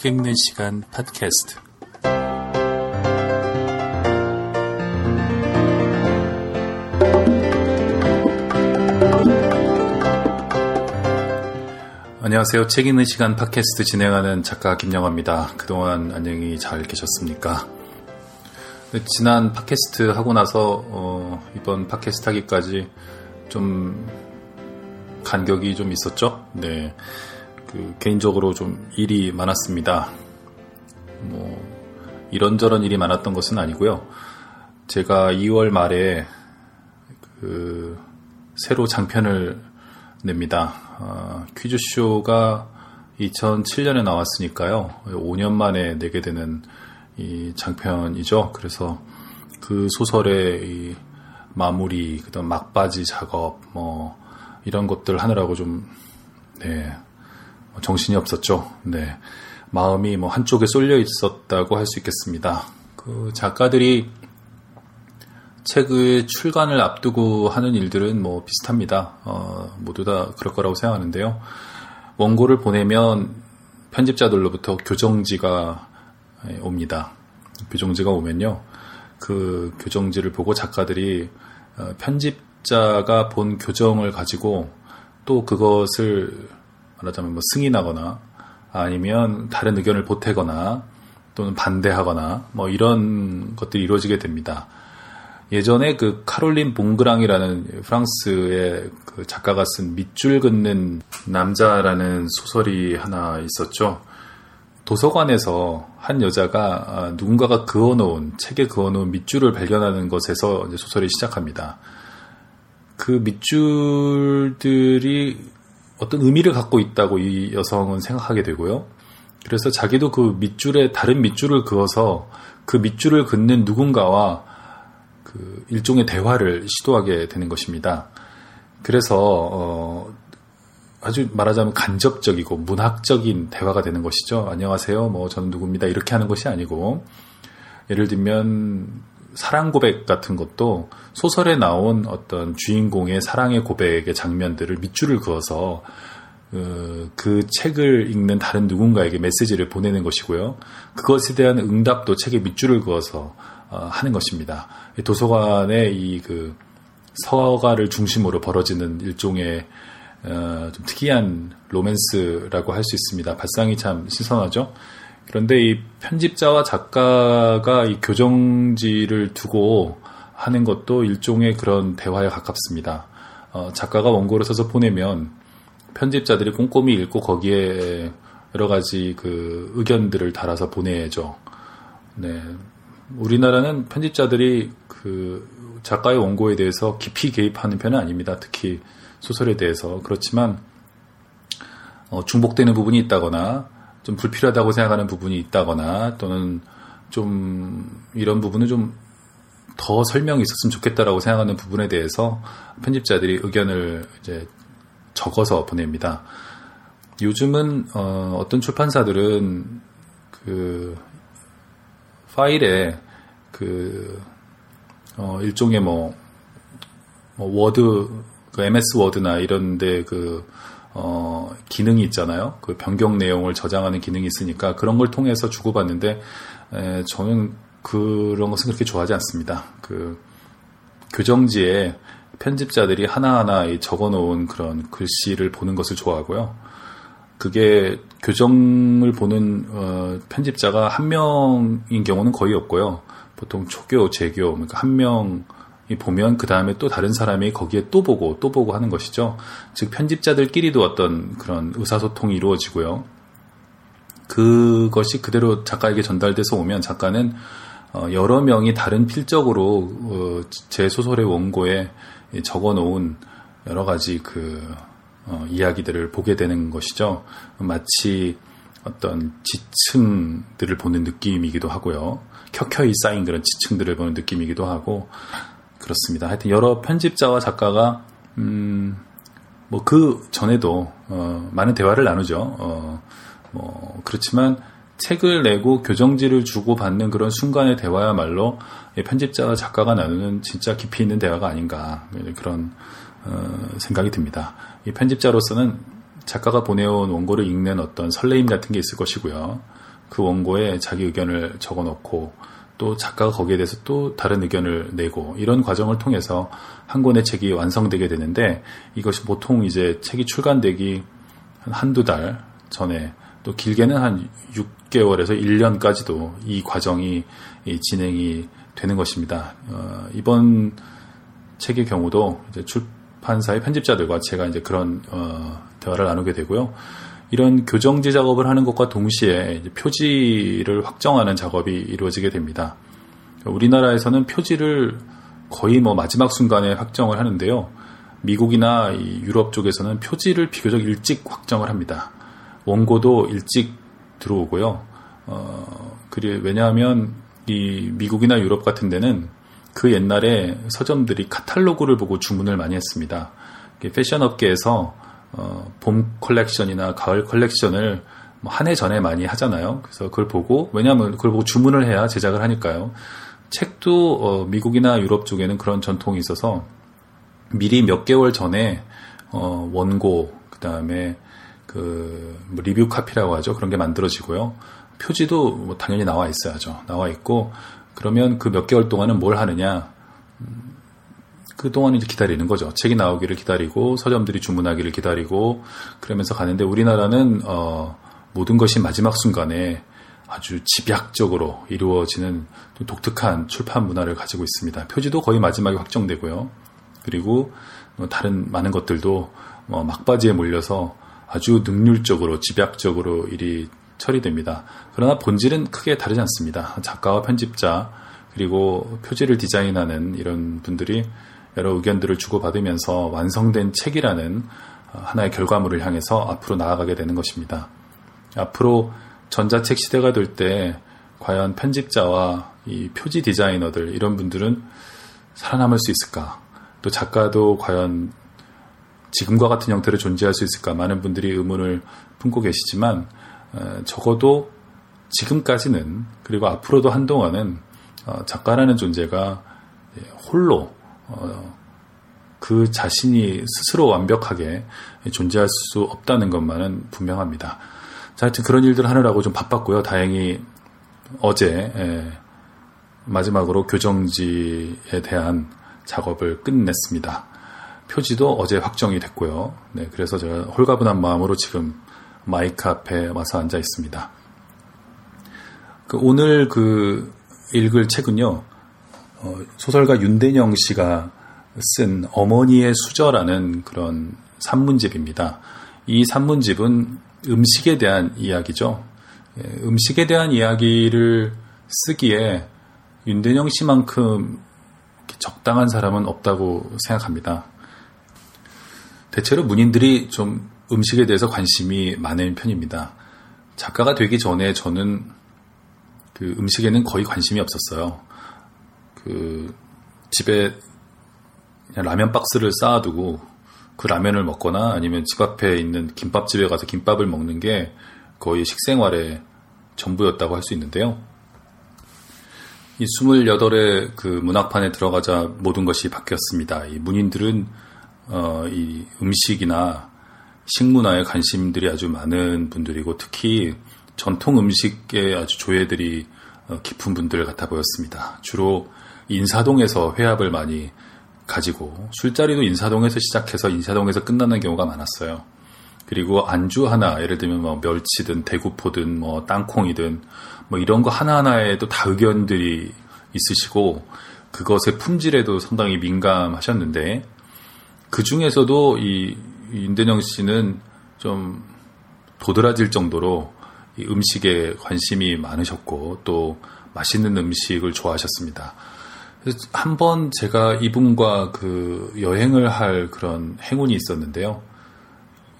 책 읽는 시간 팟캐스트. 안녕하세요. 책 읽는 시간 팟캐스트 진행하는 작가 김영화입니다. 그동안 안녕히 잘 계셨습니까? 네, 지난 팟캐스트 하고 나서 어, 이번 팟캐스트 하기까지 좀 간격이 좀 있었죠. 네, 그 개인적으로 좀 일이 많았습니다. 뭐 이런저런 일이 많았던 것은 아니고요. 제가 2월 말에 그 새로 장편을 냅니다. 어, 퀴즈쇼가 2007년에 나왔으니까요. 5년 만에 내게 되는 이 장편이죠. 그래서 그 소설의 이 마무리, 그다음 막바지 작업, 뭐 이런 것들 하느라고 좀 네, 정신이 없었죠. 네, 마음이 뭐 한쪽에 쏠려 있었다고 할 수 있겠습니다. 그 작가들이 책의 출간을 앞두고 하는 일들은 뭐 비슷합니다. 어, 모두 다 그럴 거라고 생각하는데요. 원고를 보내면 편집자들로부터 교정지가 옵니다. 교정지가 오면요. 그 교정지를 보고 작가들이 어, 편집자가 본 교정을 가지고 또 그것을 말하자면 뭐 승인하거나 아니면 다른 의견을 보태거나 또는 반대하거나 뭐 이런 것들이 이루어지게 됩니다. 예전에 그 카롤린 봉그랑이라는 프랑스의 그 작가가 쓴 밑줄 긋는 남자라는 소설이 하나 있었죠. 도서관에서 한 여자가 아, 누군가가 그어놓은 책에 그어놓은 밑줄을 발견하는 것에서 소설이 시작합니다. 그 밑줄들이 어떤 의미를 갖고 있다고 이 여성은 생각하게 되고요. 그래서 자기도 그 밑줄에 다른 밑줄을 그어서 그 밑줄을 긋는 누군가와 그 일종의 대화를 시도하게 되는 것입니다. 그래서 어 아주 말하자면 간접적이고 문학적인 대화가 되는 것이죠. 안녕하세요. 뭐 저는 누구입니다. 이렇게 하는 것이 아니고 예를 들면 사랑 고백 같은 것도 소설에 나온 어떤 주인공의 사랑의 고백의 장면들을 밑줄을 그어서 그, 그 책을 읽는 다른 누군가에게 메시지를 보내는 것이고요. 그것에 대한 응답도 책에 밑줄을 그어서 어, 하는 것입니다. 도서관의 이 그 서가를 중심으로 벌어지는 일종의 어, 좀 특이한 로맨스라고 할 수 있습니다. 발상이 참 신선하죠. 그런데 이 편집자와 작가가 이 교정지를 두고 하는 것도 일종의 그런 대화에 가깝습니다. 어, 작가가 원고를 써서 보내면 편집자들이 꼼꼼히 읽고 거기에 여러 가지 그 의견들을 달아서 보내죠. 네, 우리나라는 편집자들이 그 작가의 원고에 대해서 깊이 개입하는 편은 아닙니다. 특히 소설에 대해서. 그렇지만, 어, 중복되는 부분이 있다거나, 좀 불필요하다고 생각하는 부분이 있다거나, 또는 좀 이런 부분은 좀 더 설명이 있었으면 좋겠다라고 생각하는 부분에 대해서 편집자들이 의견을 이제 적어서 보냅니다. 요즘은 어, 어떤 출판사들은 그 파일에 그 어, 일종의 뭐, 뭐 워드 그 MS 워드나 이런데 그 어, 기능이 있잖아요. 그 변경 내용을 저장하는 기능이 있으니까 그런 걸 통해서 주고받는데 에, 저는 그런 것은 그렇게 좋아하지 않습니다. 그 교정지에 편집자들이 하나하나 적어놓은 그런 글씨를 보는 것을 좋아하고요. 그게 교정을 보는 어, 편집자가 한 명인 경우는 거의 없고요. 보통 초교, 재교, 그러니까 한 명이 보면 그 다음에 또 다른 사람이 거기에 또 보고 또 보고 하는 것이죠. 즉 편집자들끼리도 어떤 그런 의사소통이 이루어지고요. 그것이 그대로 작가에게 전달돼서 오면 작가는 어, 여러 명이 다른 필적으로 어, 제 소설의 원고에 적어 놓은 여러 가지 그 어, 이야기들을 보게 되는 것이죠. 마치 어떤 지층들을 보는 느낌이기도 하고요. 켜켜이 쌓인 그런 지층들을 보는 느낌이기도 하고 그렇습니다. 하여튼 여러 편집자와 작가가 음, 뭐 그 전에도 어, 많은 대화를 나누죠. 어, 뭐 그렇지만 책을 내고 교정지를 주고 받는 그런 순간의 대화야말로 편집자와 작가가 나누는 진짜 깊이 있는 대화가 아닌가 그런 어, 생각이 듭니다. 이 편집자로서는 작가가 보내온 원고를 읽는 어떤 설레임 같은 게 있을 것이고요. 그 원고에 자기 의견을 적어 놓고 또 작가가 거기에 대해서 또 다른 의견을 내고 이런 과정을 통해서 한 권의 책이 완성되게 되는데 이것이 보통 이제 책이 출간되기 한 한두 달 전에 또 길게는 한 6개월에서 1년까지도 이 과정이 진행이 되는 것입니다. 어, 이번 책의 경우도 출판사의 편집자들과 제가 이제 그런 어, 대화를 나누게 되고요. 이런 교정제 작업을 하는 것과 동시에 표지를 확정하는 작업이 이루어지게 됩니다. 우리나라에서는 표지를 거의 뭐 마지막 순간에 확정을 하는데요. 미국이나 유럽 쪽에서는 표지를 비교적 일찍 확정을 합니다. 원고도 일찍 들어오고요. 어, 그리 왜냐하면 이 미국이나 유럽 같은 데는 그 옛날에 서점들이 카탈로그를 보고 주문을 많이 했습니다. 패션 업계에서 어, 봄 컬렉션이나 가을 컬렉션을 뭐 한해 전에 많이 하잖아요. 그래서 그걸 보고 왜냐하면 그걸 보고 주문을 해야 제작을 하니까요. 책도 어, 미국이나 유럽 쪽에는 그런 전통이 있어서 미리 몇 개월 전에 어, 원고 그다음에 그 뭐 리뷰 카피라고 하죠. 그런 게 만들어지고요. 표지도 뭐 당연히 나와 있어야죠. 나와 있고 그러면 그 몇 개월 동안은 뭘 하느냐? 음, 그동안 이제 기다리는 거죠. 책이 나오기를 기다리고 서점들이 주문하기를 기다리고 그러면서 가는데 우리나라는 어, 모든 것이 마지막 순간에 아주 집약적으로 이루어지는 독특한 출판 문화를 가지고 있습니다. 표지도 거의 마지막에 확정되고요. 그리고 뭐 다른 많은 것들도 뭐 막바지에 몰려서 아주 능률적으로 집약적으로 일이 처리됩니다. 그러나 본질은 크게 다르지 않습니다. 작가와 편집자 그리고 표지를 디자인하는 이런 분들이 여러 의견들을 주고받으면서 완성된 책이라는 하나의 결과물을 향해서 앞으로 나아가게 되는 것입니다. 앞으로 전자책 시대가 될 때 과연 편집자와 이 표지 디자이너들 이런 분들은 살아남을 수 있을까? 또 작가도 과연 지금과 같은 형태로 존재할 수 있을까? 많은 분들이 의문을 품고 계시지만 적어도 지금까지는 그리고 앞으로도 한동안은 어, 작가라는 존재가 홀로 어, 그 자신이 스스로 완벽하게 존재할 수 없다는 것만은 분명합니다. 자, 하여튼 그런 일들 하느라고 좀 바빴고요. 다행히 어제 마지막으로 교정지에 대한 작업을 끝냈습니다. 표지도 어제 확정이 됐고요. 네, 그래서 제가 홀가분한 마음으로 지금 마이크 앞에 와서 앉아 있습니다. 그 오늘 그 읽을 책은요, 어, 소설가 윤대영 씨가 쓴 어머니의 수저라는 그런 산문집입니다. 이 산문집은 음식에 대한 이야기죠. 예, 음식에 대한 이야기를 쓰기에 윤대영 씨만큼 적당한 사람은 없다고 생각합니다. 대체로 문인들이 좀 음식에 대해서 관심이 많은 편입니다. 작가가 되기 전에 저는 그 음식에는 거의 관심이 없었어요. 그 집에 라면 박스를 쌓아두고 그 라면을 먹거나 아니면 집 앞에 있는 김밥집에 가서 김밥을 먹는 게 거의 식생활의 전부였다고 할 수 있는데요. 이 28의 그 문학판에 들어가자 모든 것이 바뀌었습니다. 이 문인들은 어, 이 음식이나 식문화에 관심들이 아주 많은 분들이고 특히 전통 음식에 아주 조예들이 어, 깊은 분들 같아 보였습니다. 주로 인사동에서 회합을 많이 가지고 술자리도 인사동에서 시작해서 인사동에서 끝나는 경우가 많았어요. 그리고 안주 하나 예를 들면 뭐 멸치든 대구포든 뭐 땅콩이든 뭐 이런 거 하나하나에도 다 의견들이 있으시고 그것의 품질에도 상당히 민감하셨는데 그 중에서도 이 윤대영 씨는 좀 도드라질 정도로 음식에 관심이 많으셨고 또 맛있는 음식을 좋아하셨습니다. 한 번 제가 이분과 그 여행을 할 그런 행운이 있었는데요.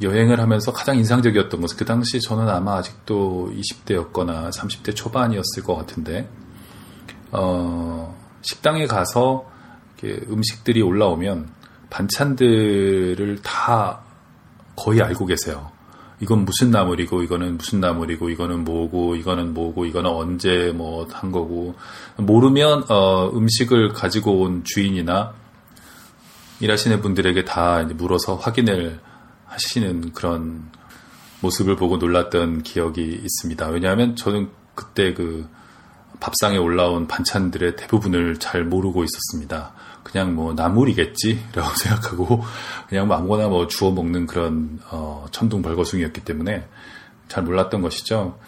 여행을 하면서 가장 인상적이었던 것은 그 당시 저는 아마 아직도 20대였거나 30대 초반이었을 것 같은데, 어, 식당에 가서 음식들이 올라오면 반찬들을 다 거의 알고 계세요. 이건 무슨 나물이고 이거는 무슨 나물이고 이거는 뭐고 이거는 뭐고 이거는 언제 뭐 한 거고 모르면 어, 음식을 가지고 온 주인이나 일하시는 분들에게 다 물어서 확인을 하시는 그런 모습을 보고 놀랐던 기억이 있습니다. 왜냐하면 저는 그때 그 밥상에 올라온 반찬들의 대부분을 잘 모르고 있었습니다. 그냥 뭐 나물이겠지라고 생각하고 그냥 뭐 아무거나 뭐 주워 먹는 그런 어, 천둥 벌거숭이였기 때문에 잘 몰랐던 것이죠.